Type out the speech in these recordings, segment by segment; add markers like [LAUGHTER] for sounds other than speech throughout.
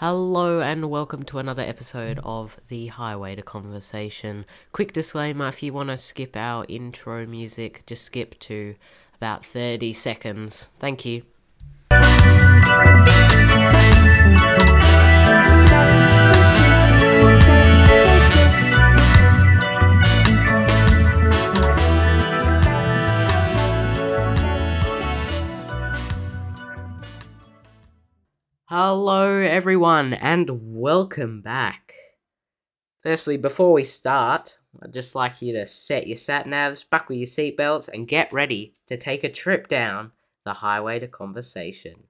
Hello and welcome to another episode of The Highway to Conversation. Quick disclaimer if you want to skip our intro music, just skip to about 30 seconds. Thank you. Hello, everyone, and welcome back. Firstly, before we start, I'd just like you to set your sat navs, buckle your seatbelts, and get ready to take a trip down the highway to conversation.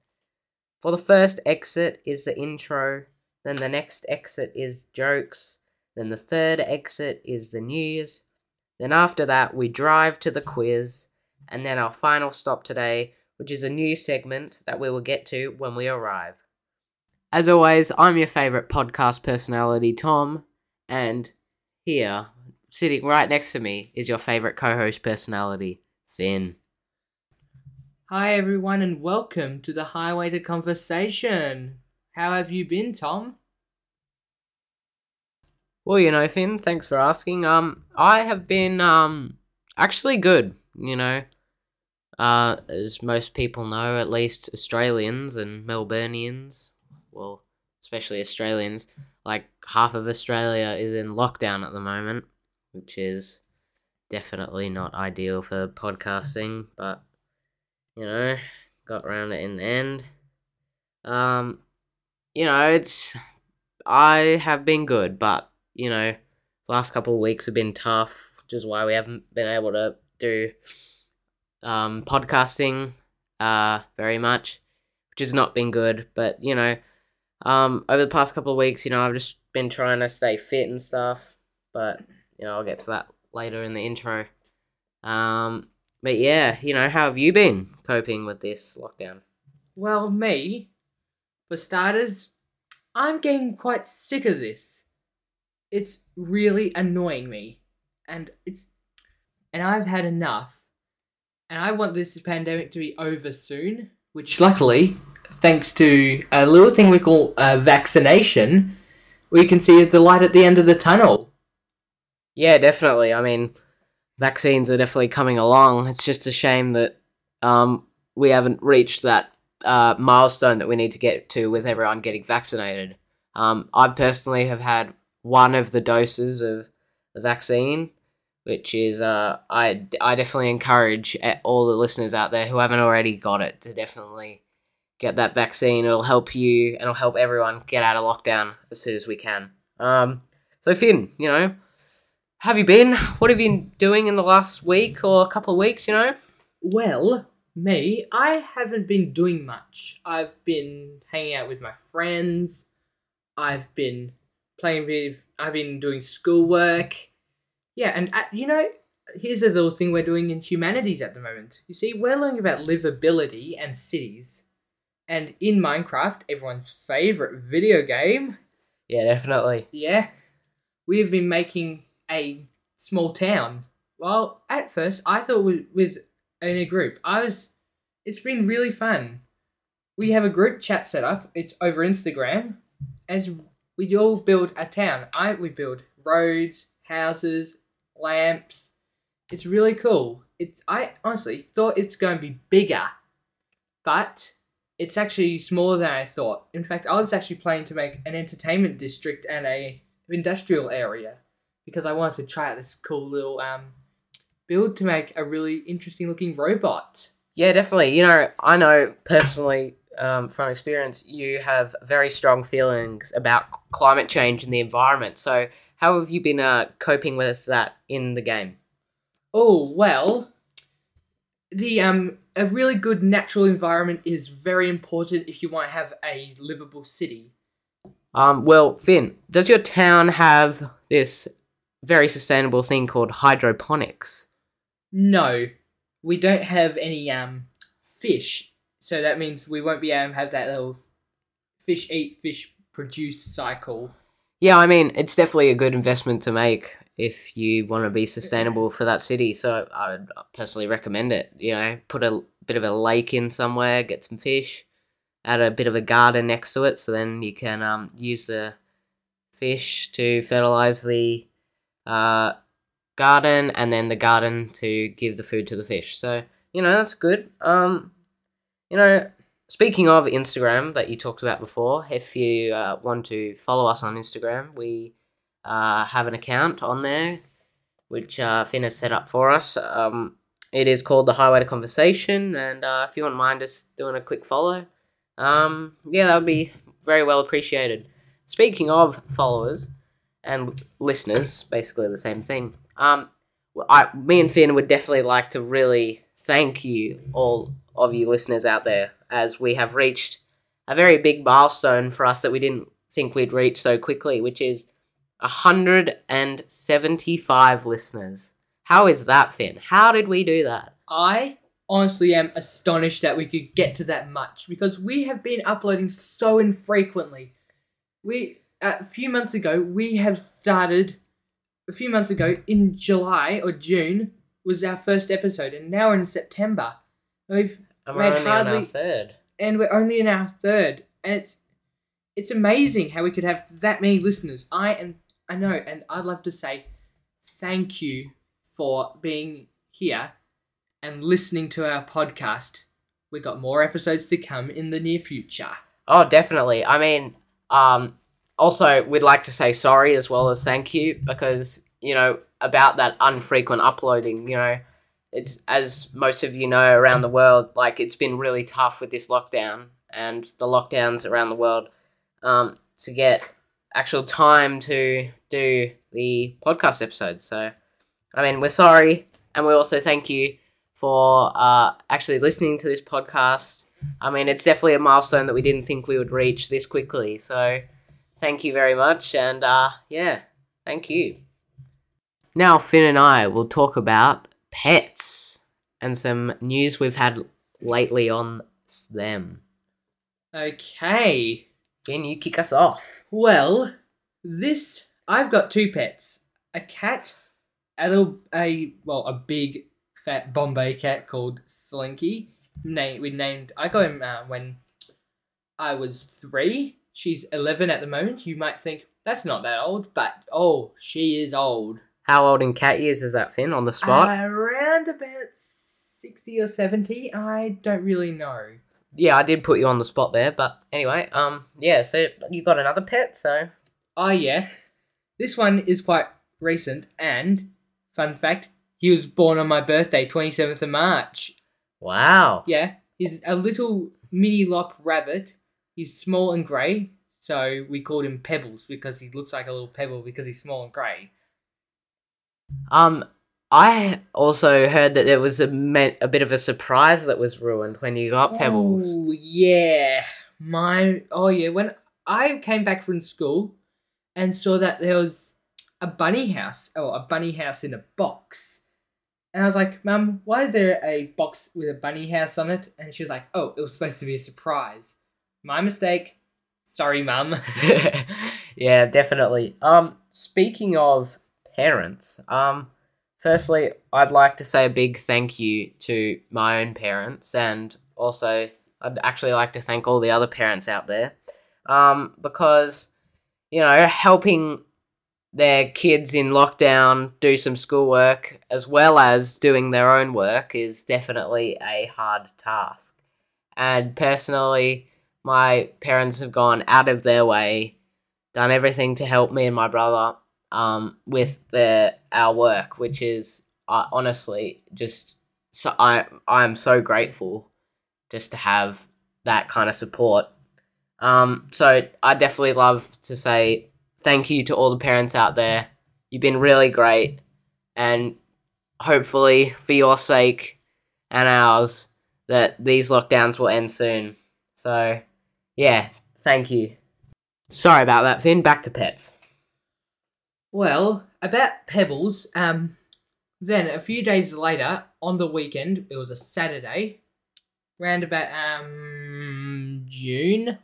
For the first exit is the intro, then the next exit is jokes, then the third exit is the news, then after that, we drive to the quiz, and then our final stop today, which is a new segment that we will get to when we arrive. As always, I'm your favourite podcast personality, Tom, and here, sitting right next to me, is your favourite co host personality, Finn. Hi, everyone, and welcome to the Highway to Conversation. How have you been, Tom? Well, you know, Finn, thanks for asking. Um, I have been, um, actually good, you know. Uh, as most people know, at least Australians and Melburnians, well, especially Australians, like half of Australia is in lockdown at the moment, which is definitely not ideal for podcasting, but you know, got around it in the end. Um, you know, it's I have been good, but you know, the last couple of weeks have been tough, which is why we haven't been able to do um podcasting uh very much, which has not been good, but you know, um, over the past couple of weeks, you know, I've just been trying to stay fit and stuff, but you know, I'll get to that later in the intro. Um, but yeah, you know, how have you been coping with this lockdown? Well, me, for starters, I'm getting quite sick of this. It's really annoying me, and it's, and I've had enough, and I want this pandemic to be over soon. Which, luckily, thanks to a little thing we call uh, vaccination, we can see the light at the end of the tunnel. Yeah, definitely. I mean, vaccines are definitely coming along. It's just a shame that um, we haven't reached that uh, milestone that we need to get to with everyone getting vaccinated. Um, I personally have had one of the doses of the vaccine, which is uh, I I definitely encourage eh, all the listeners out there who haven't already got it to definitely get that vaccine. It'll help you and it'll help everyone get out of lockdown as soon as we can. Um, so Finn, you know, have you been? What have you been doing in the last week or a couple of weeks? You know. Well, me, I haven't been doing much. I've been hanging out with my friends. I've been playing with. I've been doing schoolwork. Yeah, and uh, you know, here's a little thing we're doing in humanities at the moment. You see, we're learning about livability and cities. And in Minecraft, everyone's favorite video game, Yeah, definitely. yeah, we have been making a small town. Well, at first, I thought with, with in a group. I was. It's been really fun. We have a group chat set up. It's over Instagram, as we all build a town. I we build roads, houses, lamps. It's really cool. It's I honestly thought it's going to be bigger, but it's actually smaller than I thought. In fact, I was actually planning to make an entertainment district and a industrial area because I wanted to try out this cool little um build to make a really interesting looking robot. Yeah, definitely. You know, I know personally um, from experience, you have very strong feelings about climate change and the environment. So, how have you been uh, coping with that in the game? Oh well, the um a really good natural environment is very important if you want to have a livable city. Um, well, Finn, does your town have this very sustainable thing called hydroponics? No, we don't have any um fish, so that means we won't be able to have that little fish eat, fish produce cycle. Yeah, I mean, it's definitely a good investment to make if you want to be sustainable for that city. So I would personally recommend it. You know, put a bit of a lake in somewhere, get some fish, add a bit of a garden next to it, so then you can um, use the fish to fertilize the uh, garden, and then the garden to give the food to the fish. So you know that's good. Um, you know, speaking of Instagram that you talked about before, if you uh, want to follow us on Instagram, we uh, have an account on there which uh, Finn has set up for us. Um, it is called the Highway to Conversation, and uh, if you wouldn't mind just doing a quick follow, um, yeah, that would be very well appreciated. Speaking of followers and listeners, basically the same thing. Um, I, me and Finn would definitely like to really thank you, all of you listeners out there, as we have reached a very big milestone for us that we didn't think we'd reach so quickly, which is 175 listeners. How is that, Finn? How did we do that? I honestly am astonished that we could get to that much because we have been uploading so infrequently. We a few months ago we have started a few months ago in July or June was our first episode and now we're in September. We've And Made we're only on our hardly- third. and we're only in our third and it's it's amazing how we could have that many listeners. I and I know and I'd love to say thank you for being here and listening to our podcast. We got more episodes to come in the near future. Oh, definitely. I mean, um, also, we'd like to say sorry as well as thank you because, you know, about that unfrequent uploading, you know, it's as most of you know around the world, like it's been really tough with this lockdown and the lockdowns around the world um, to get actual time to do the podcast episodes. So, I mean, we're sorry, and we also thank you for uh, actually listening to this podcast. I mean, it's definitely a milestone that we didn't think we would reach this quickly. So, thank you very much, and uh, yeah, thank you. Now, Finn and I will talk about pets and some news we've had lately on them. Okay. Finn, you kick us off. Well, this I've got two pets: a cat, a little, a well, a big fat Bombay cat called Slinky. Name we named. I got him uh, when I was three. She's eleven at the moment. You might think that's not that old, but oh, she is old. How old in cat years is that, Finn, on the spot? Around about sixty or seventy. I don't really know. Yeah, I did put you on the spot there, but anyway, um, yeah, so you got another pet, so. Oh yeah, this one is quite recent. And fun fact, he was born on my birthday, twenty seventh of March. Wow. Yeah, he's a little mini lop rabbit. He's small and grey, so we called him Pebbles because he looks like a little pebble because he's small and grey. Um, I also heard that there was a me- a bit of a surprise that was ruined when you got Pebbles. Oh yeah, my oh yeah. When I came back from school and saw that there was a bunny house, or a bunny house in a box, and I was like, "Mum, why is there a box with a bunny house on it?" And she was like, "Oh, it was supposed to be a surprise." My mistake. Sorry, Mum. [LAUGHS] yeah, definitely. Um, speaking of parents, um, firstly, I'd like to say a big thank you to my own parents, and also I'd actually like to thank all the other parents out there, um, because you know helping their kids in lockdown do some schoolwork as well as doing their own work is definitely a hard task. And personally, my parents have gone out of their way, done everything to help me and my brother um, with their our work, which is uh, honestly just so I I'm so grateful just to have that kind of support. Um, so I definitely love to say thank you to all the parents out there. You've been really great, and hopefully for your sake and ours that these lockdowns will end soon. So yeah, thank you. Sorry about that, Finn. Back to pets. Well, about Pebbles, um, then a few days later, on the weekend, it was a Saturday, round about um June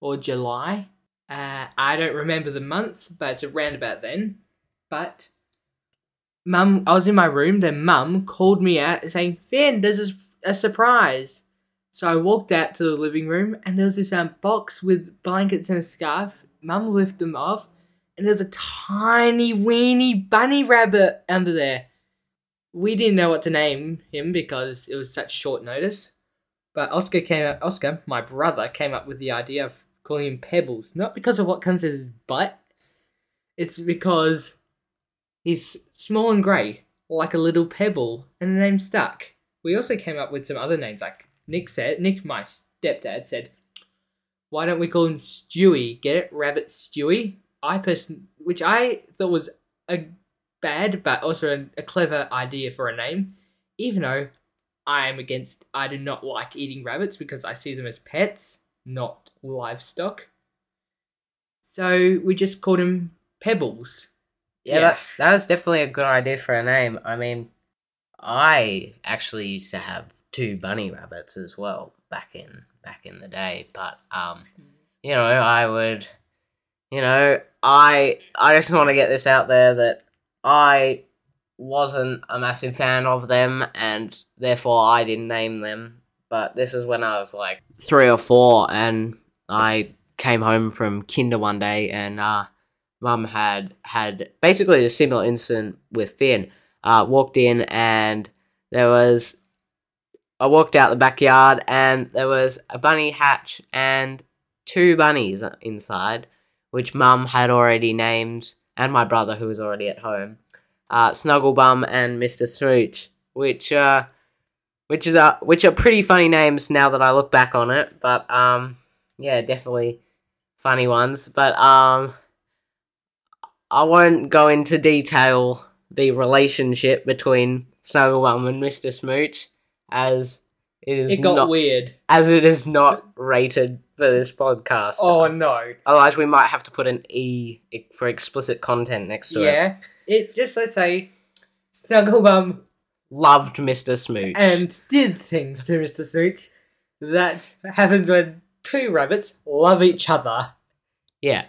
or July. Uh, I don't remember the month, but it's around about then. But Mum, I was in my room. Then Mum called me out saying, "Finn, there's a, a surprise." So I walked out to the living room and there was this um, box with blankets and a scarf. Mum lifted them off and there's a tiny weeny bunny rabbit under there. We didn't know what to name him because it was such short notice. But Oscar came up Oscar, my brother, came up with the idea of calling him Pebbles. Not because of what comes in his butt. It's because he's small and grey, like a little pebble, and the name stuck. We also came up with some other names, like Nick said, Nick, my stepdad, said, why don't we call him Stewie? Get it? Rabbit Stewie? I person, which I thought was a bad but also a, a clever idea for a name, even though I am against, I do not like eating rabbits because I see them as pets, not livestock. So we just called him Pebbles. Yeah, That, that is definitely a good idea for a name. I mean, I actually used to have two bunny rabbits as well back in back in the day, but um, you know, I would, you know, I I just want to get this out there that I wasn't a massive fan of them, and therefore I didn't name them. But this is when I was like three or four, and I came home from kinder one day, and uh, mum had had basically a similar incident with Finn. Uh, walked in, and there was I walked out the backyard, and there was a bunny hatch and two bunnies inside, which mum had already named, and my brother who was already at home uh, Snugglebum and Mr. Smooch, which uh, which is uh, which are pretty funny names now that I look back on it. But um, yeah, definitely funny ones. But um, I won't go into detail the relationship between Snugglebum and Mr. Smooch, as it is It got not, weird. as it is not rated for this podcast. Oh no. Otherwise, we might have to put an E for explicit content next to it. Yeah. It just let's say Snugglebum Loved Mr. Smooch. and did things to Mr. Smooch. That happens when two rabbits love each other. yeah.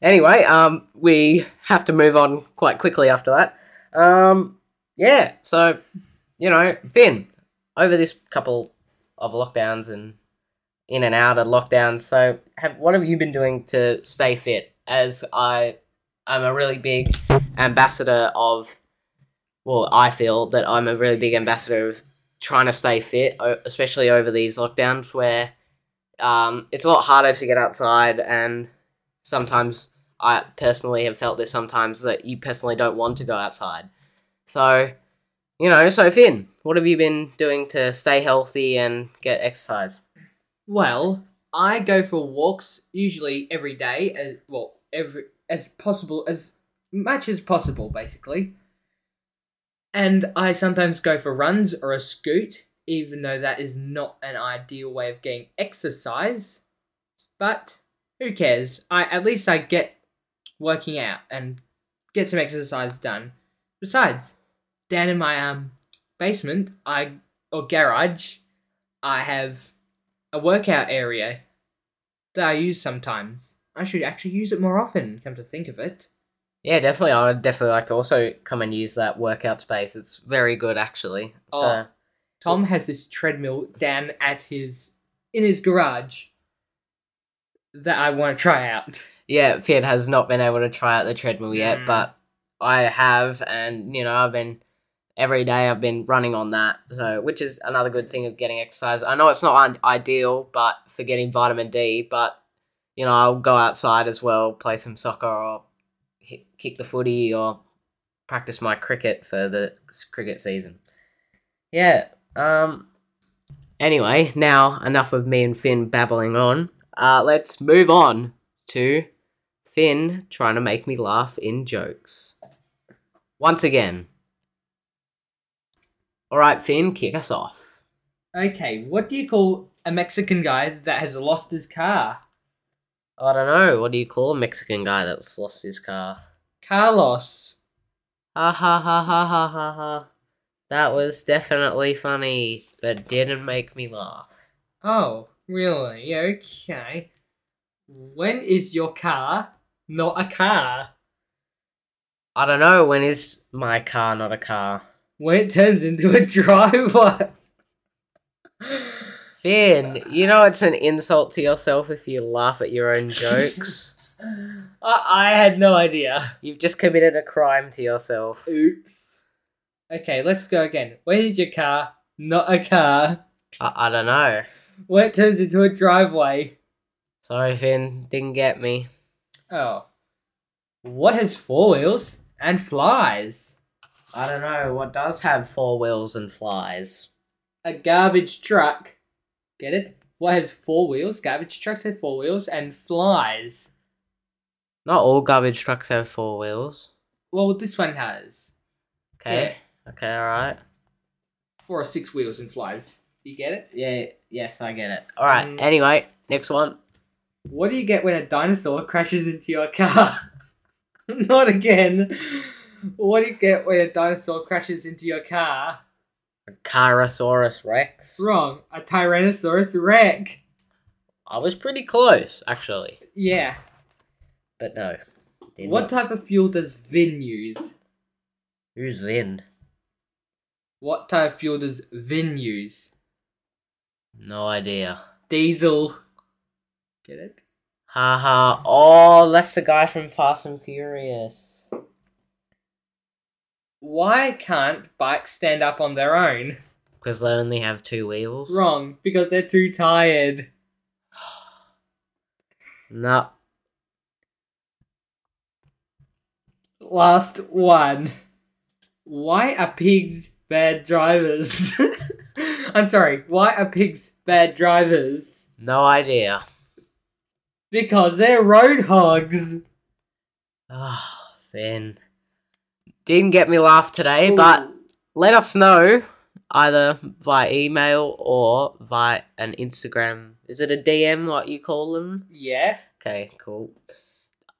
Anyway, um, we have to move on quite quickly after that. Um, yeah. So, you know, Finn, over this couple of lockdowns and in and out of lockdown. so have, what have you been doing to stay fit? As I, I'm a really big ambassador of, well, I feel that I'm a really big ambassador of trying to stay fit, especially over these lockdowns where um, it's a lot harder to get outside and sometimes I personally have felt this sometimes that you personally don't want to go outside. So, you know, so Finn, what have you been doing to stay healthy and get exercise? Well, I go for walks usually every day, as well, every as possible as much as possible, basically. And I sometimes go for runs or a scoot, even though that is not an ideal way of getting exercise. But who cares? I at least I get working out and get some exercise done. Besides, down in my um basement, I or garage, I have a workout area that I use sometimes. I should actually use it more often, come to think of it. Yeah, definitely. I would definitely like to also come and use that workout space. It's very good, actually. So, Oh. Tom has this treadmill down at his in his garage that I want to try out. yeah, Finn has not been able to try out the treadmill yet, Mm. but I have, and you know, I've been every day. I've been running on that, so which is another good thing of getting exercise. I know it's not ideal, but for getting vitamin D, but you know, I'll go outside as well, play some soccer or hit, kick the footy or practice my cricket for the cricket season. Yeah. Um. Anyway, now enough of me and Finn babbling on. Uh, let's move on to Finn trying to make me laugh in jokes. Once again. Alright, Finn, kick us off. Okay, what do you call a Mexican guy that has lost his car? I don't know, what do you call a Mexican guy that's lost his car? Carlos. Ha ha ha ha ha ha ha. That was definitely funny, but didn't make me laugh. Oh, really? Okay. When is your car not a car? I don't know, when is my car not a car? When it turns into a [LAUGHS] driver. Finn, you know it's an insult to yourself if you laugh at your own jokes. [LAUGHS] I, I had no idea. You've just committed a crime to yourself. Oops. Okay, let's go again. When is your car not a car? I, I don't know. When it turns into a driveway? Sorry, Finn, didn't get me. Oh. What has four wheels and flies? I don't know. What does have four wheels and flies? A garbage truck. Get it? What has four wheels? Garbage trucks have four wheels and flies. Not all garbage trucks have four wheels. Well, this one has Okay. Okay, alright. four or six wheels and flies. You get it? Yeah, yes, I get it. Alright, Mm. anyway, next one. What do you get when a dinosaur crashes into your car? [LAUGHS] Not again. What do you get when a dinosaur crashes into your car? A Carasaurus Rex. Wrong. A Tyrannosaurus Rex. I was pretty close, actually. Yeah. But no. What type of fuel does Vin use? Who's Vin? What type of fuel does Vin use? No idea. Diesel. Get it? Haha. Oh, that's the guy from Fast and Furious. Why can't bikes stand up on their own? Because they only have two wheels. Wrong, because they're too tired. [SIGHS] No. Last one. Why are pigs bad drivers? [LAUGHS] I'm sorry, why are pigs bad drivers? No idea. Because they're road hogs. Ah, Finn. Didn't get me laugh today, but let us know either via email or via an Instagram. Is it a DM, what you call them? Yeah. Okay, cool.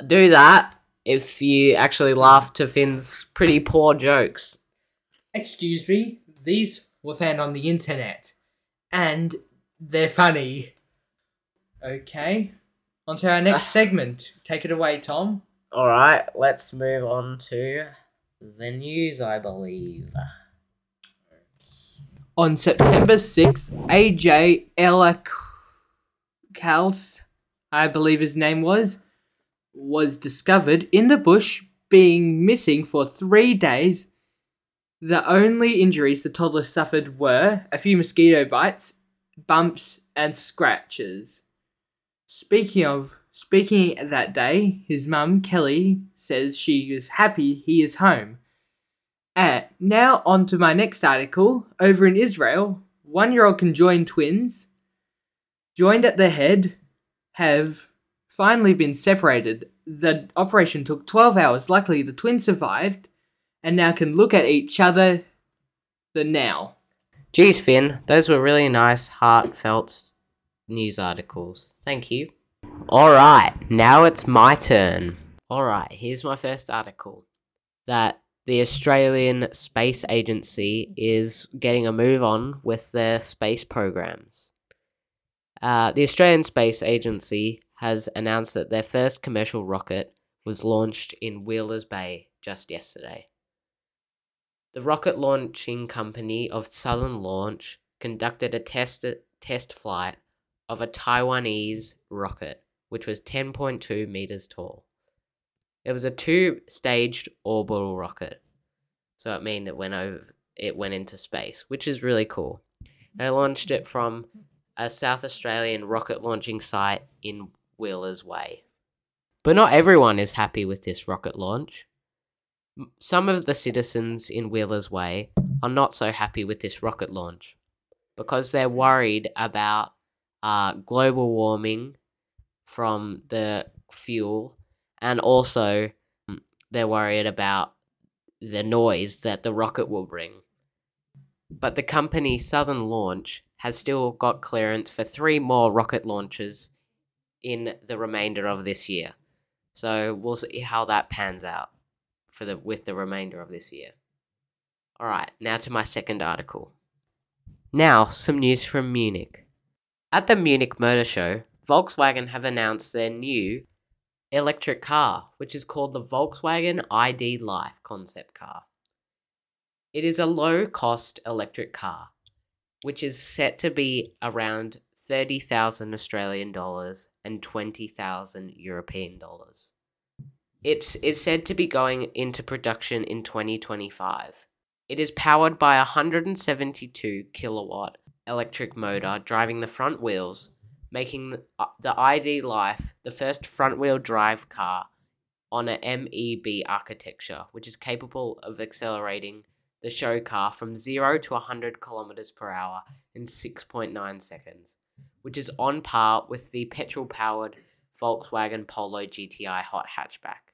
Do that if you actually laugh to Finn's pretty poor jokes. Excuse me, these were found on the internet. And they're funny. Okay. On to our next Ah. segment. Take it away, Tom. Alright, let's move on to the news, I believe. On September 6th, AJ Elakals, I believe his name was, was discovered in the bush being missing for three days. The only injuries the toddler suffered were a few mosquito bites, bumps, and scratches. Speaking of speaking that day, his mum Kelly says she is happy he is home. Uh, now on to my next article. Over in Israel, one-year-old conjoined twins, joined at the head, have finally been separated. The operation took 12 hours. Luckily, the twins survived and now can look at each other. The now. Geez, Finn, those were really nice, heartfelt news articles. Thank you. Alright, now it's my turn. Alright, here's my first article. That the Australian Space Agency is getting a move on with their space programs. Uh, the Australian Space Agency has announced that their first commercial rocket was launched in Wheelers Bay just yesterday. The rocket launching company of Southern Launch conducted a test test flight of a Taiwanese rocket, which was 10.2 meters tall. It was a two-staged orbital rocket, so it means it went over it went into space, which is really cool. They launched it from a South Australian rocket launching site in Wheelers Way. But not everyone is happy with this rocket launch. Some of the citizens in Wheelers Way are not so happy with this rocket launch because they're worried about uh, global warming from the fuel and also mm, they're worried about the noise that the rocket will bring. But the company Southern Launch has still got clearance for three more rocket launches in the remainder of this year. So we'll see how that pans out for the with the remainder of this year. All right, now to my second article. Now, some news from Munich. At the Munich Motor Show, Volkswagen have announced their new electric car, which is called the Volkswagen ID Life concept car. It is a low cost electric car. which is set to be around 30,000 Australian dollars and 20,000 European dollars. It is said to be going into production in 2025. It is powered by a 172 kilowatt electric motor driving the front wheels, making the, uh, the ID Life the first front wheel drive car on a MEB architecture, which is capable of accelerating the show car from 0 to 100 kilometers per hour in 6.9 seconds, which is on par with the petrol powered Volkswagen Polo GTI hot hatchback.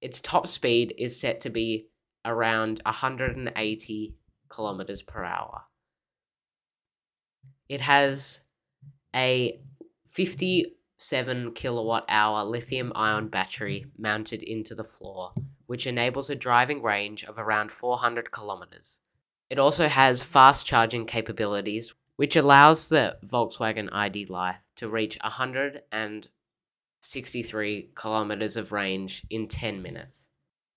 Its top speed is set to be around 180 kilometers per hour. It has a 57 kilowatt hour lithium ion battery mounted into the floor, which enables a driving range of around 400 kilometers. It also has fast charging capabilities, which allows the Volkswagen ID Life to reach 163 kilometers of range in 10 minutes.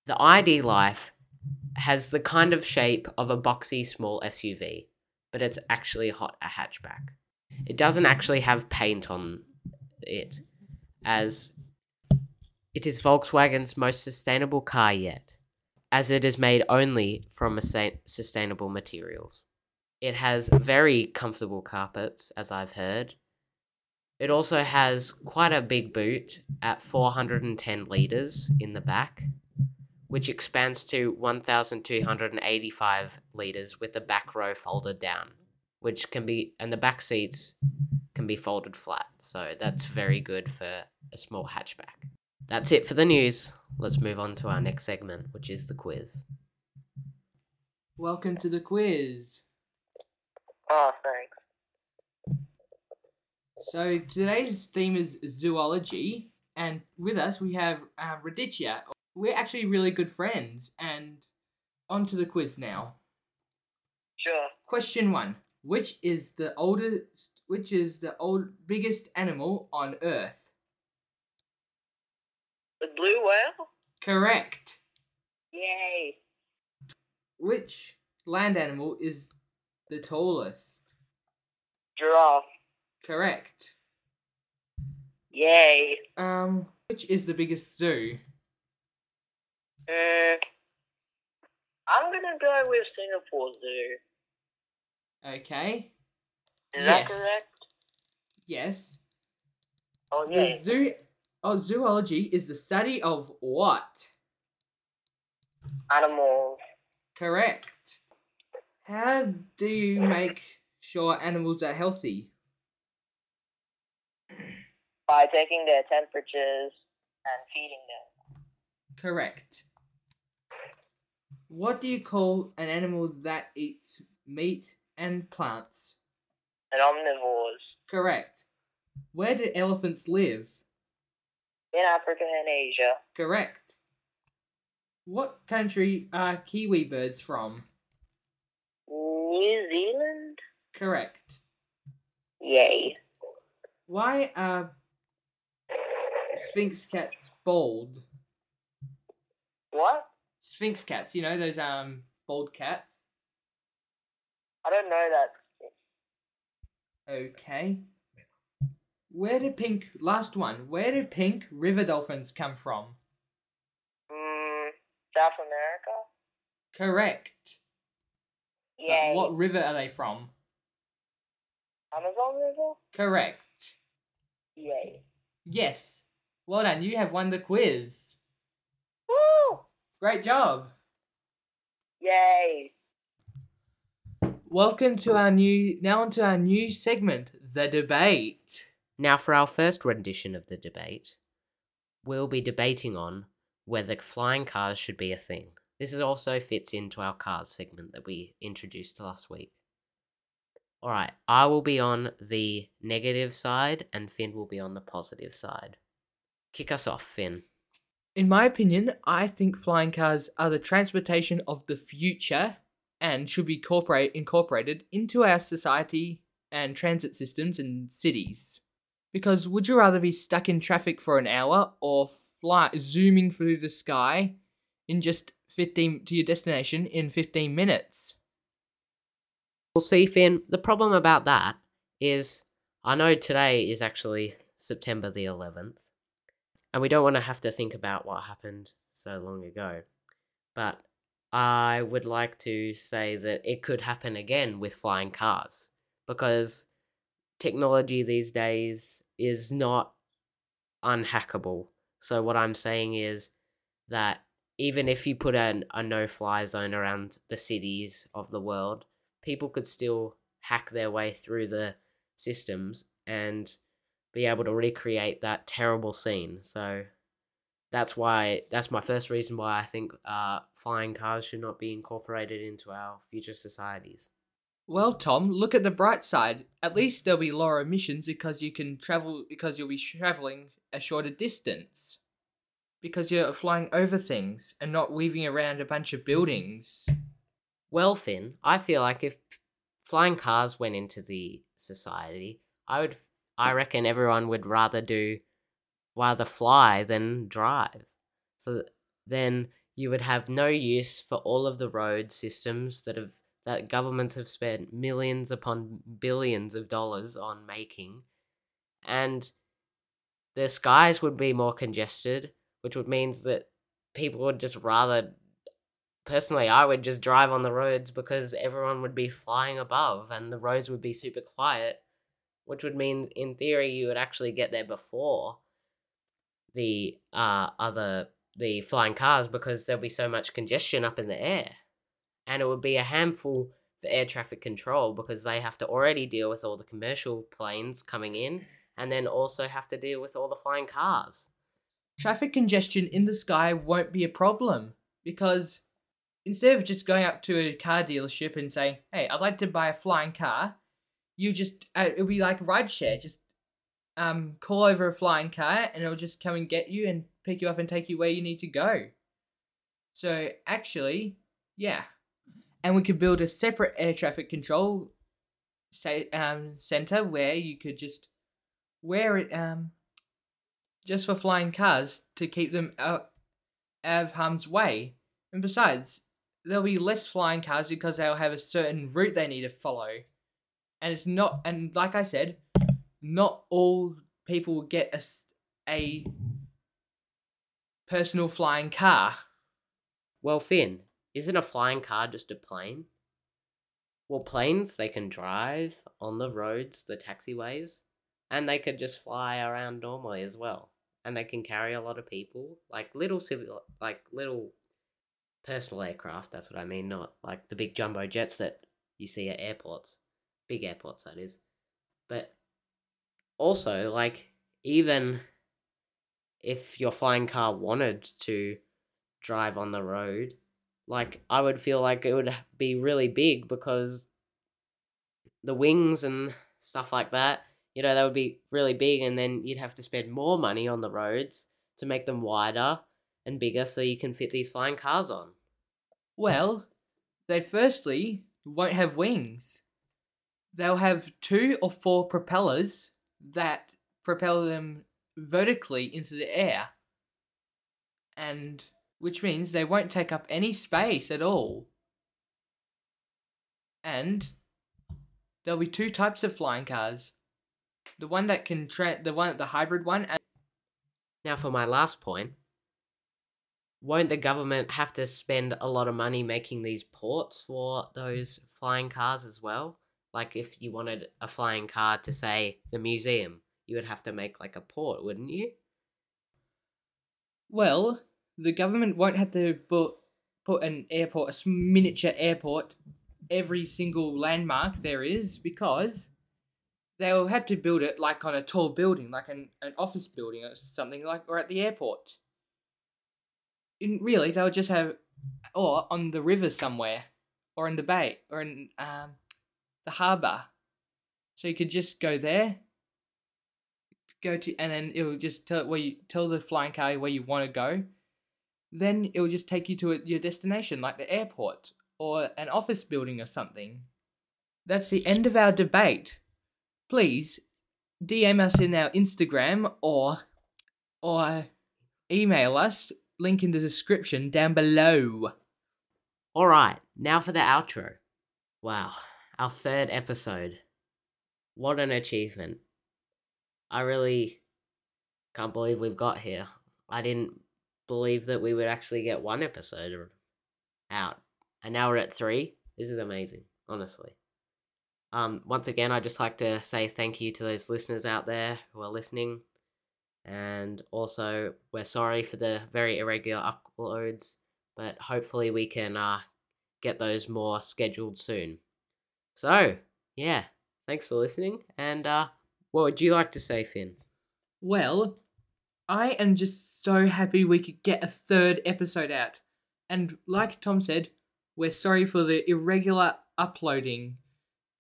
The ID Life has the kind of shape of a boxy small SUV, but it's actually hot a hatchback. It doesn't actually have paint on it, as it is Volkswagen's most sustainable car yet, as it is made only from sustainable materials. It has very comfortable carpets, as I've heard. It also has quite a big boot at 410 litres in the back, which expands to 1,285 litres with the back row folded down, which can be, and the back seats can be folded flat. So that's very good for a small hatchback. That's it for the news. Let's move on to our next segment, which is the quiz. Welcome to the quiz. Oh, thanks. So today's theme is zoology, and with us we have uh, Raditya, we're actually really good friends. And on to the quiz now. Sure. Question one: Which is the oldest? Which is the old biggest animal on Earth? The blue whale? Correct. Yay. Which land animal is the tallest? Giraffe. Correct. Yay. Um, which is the biggest zoo? Uh, I'm gonna go with Singapore Zoo. Okay. Is Yes. that correct? Yes. Oh yeah. The zoo oh, zoology is the study of what? Animals. Correct. How do you make sure animals are healthy? By taking their temperatures and feeding them. Correct. What do you call an animal that eats meat and plants? And omnivores. Correct. Where do elephants live? In Africa and Asia. Correct. What country are kiwi birds from? New Zealand? Correct. Yay. Why are sphinx cats bald? What? Sphinx cats, you know those um bald cats. I don't know that. Okay. Where do pink last one? Where do pink river dolphins come from? Mm, South America? Correct. Yay. What river are they from? Amazon River? Correct. Yay. Yes. Well done. You have won the quiz. Woo! Great job. Yay. Welcome to our new now onto our new segment, the debate. Now, for our first rendition of the debate, we'll be debating on whether flying cars should be a thing. This is also fits into our cars segment that we introduced last week. Alright, I will be on the negative side and Finn will be on the positive side. Kick us off, Finn. In my opinion, I think flying cars are the transportation of the future and should be corporate, incorporated into our society and transit systems and cities. Because would you rather be stuck in traffic for an hour or fly zooming through the sky in just 15 to your destination in 15 minutes? Well, see, Finn, the problem about that is I know today is actually September the 11th, and we don't want to have to think about what happened so long ago. But I would like to say that it could happen again with flying cars because technology these days is not unhackable. So, what I'm saying is that even if you put an, a no fly zone around the cities of the world, people could still hack their way through the systems and be able to recreate that terrible scene. So that's why that's my first reason why I think uh, flying cars should not be incorporated into our future societies. Well, Tom, look at the bright side. At least there'll be lower emissions because you can travel because you'll be traveling a shorter distance. Because you're flying over things and not weaving around a bunch of buildings. Well, Finn, I feel like if flying cars went into the society, I would I reckon everyone would rather do rather fly than drive. So then you would have no use for all of the road systems that have that governments have spent millions upon billions of dollars on making. And the skies would be more congested, which would means that people would just rather personally I would just drive on the roads because everyone would be flying above and the roads would be super quiet, which would mean in theory you would actually get there before the uh other the flying cars because there'll be so much congestion up in the air. And it would be a handful for air traffic control because they have to already deal with all the commercial planes coming in and then also have to deal with all the flying cars. Traffic congestion in the sky won't be a problem because instead of just going up to a car dealership and saying, "Hey, I'd like to buy a flying car," you just uh, it'll be like rideshare. Just um, call over a flying car, and it'll just come and get you and pick you up and take you where you need to go. So actually, yeah, and we could build a separate air traffic control say um center where you could just wear it um just for flying cars to keep them out, out of harm's way. And besides, there'll be less flying cars because they'll have a certain route they need to follow. And it's not, and like I said, not all people get a, a personal flying car. Well, Finn, isn't a flying car just a plane? Well, planes, they can drive on the roads, the taxiways, and they could just fly around normally as well. And they can carry a lot of people, like little civil, like little personal aircraft. That's what I mean, not like the big jumbo jets that you see at airports, big airports, that is. But also, like, even if your flying car wanted to drive on the road, like, I would feel like it would be really big because the wings and stuff like that, you know, that would be really big, and then you'd have to spend more money on the roads to make them wider and bigger so you can fit these flying cars on. Well, they firstly won't have wings. They'll have two or four propellers that propel them vertically into the air. And which means they won't take up any space at all. And there'll be two types of flying cars. The one that can tra- the one the hybrid one and Now, for my last point, won't the government have to spend a lot of money making these ports for those flying cars as well? Like, if you wanted a flying car to, say, the museum, you would have to make like a port, wouldn't you? well, the government won't have to put put an airport, a miniature airport, every single landmark there is because they'll have to build it like on a tall building, like an, an office building or something like, or at the airport. In really, they'll just have, or on the river somewhere, or in the bay, or in um, the harbour. So you could just go there, go to, and then it'll just tell where you tell the flying car where you want to go. Then it will just take you to a, your destination, like the airport or an office building or something. That's the end of our debate. Please DM us in our Instagram or or email us. Link in the description down below. Alright, now for the outro. Wow, our third episode. What an achievement. I really can't believe we've got here. I didn't believe that we would actually get one episode out. And now we're at three. This is amazing, honestly. Um, once again, I'd just like to say thank you to those listeners out there who are listening. And also, we're sorry for the very irregular uploads, but hopefully, we can uh, get those more scheduled soon. So, yeah, thanks for listening. And uh, what would you like to say, Finn? Well, I am just so happy we could get a third episode out. And like Tom said, we're sorry for the irregular uploading.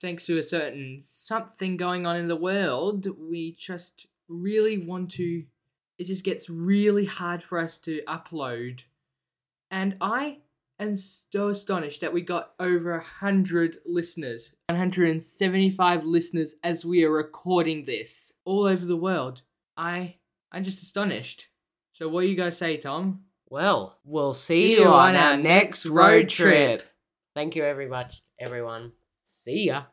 Thanks to a certain something going on in the world, we just really want to. It just gets really hard for us to upload. And I am so astonished that we got over a hundred listeners, 175 listeners as we are recording this all over the world. I I'm just astonished. So what do you guys say, Tom? Well, we'll see you on our next road trip. Thank you, everybody, everyone. See ya.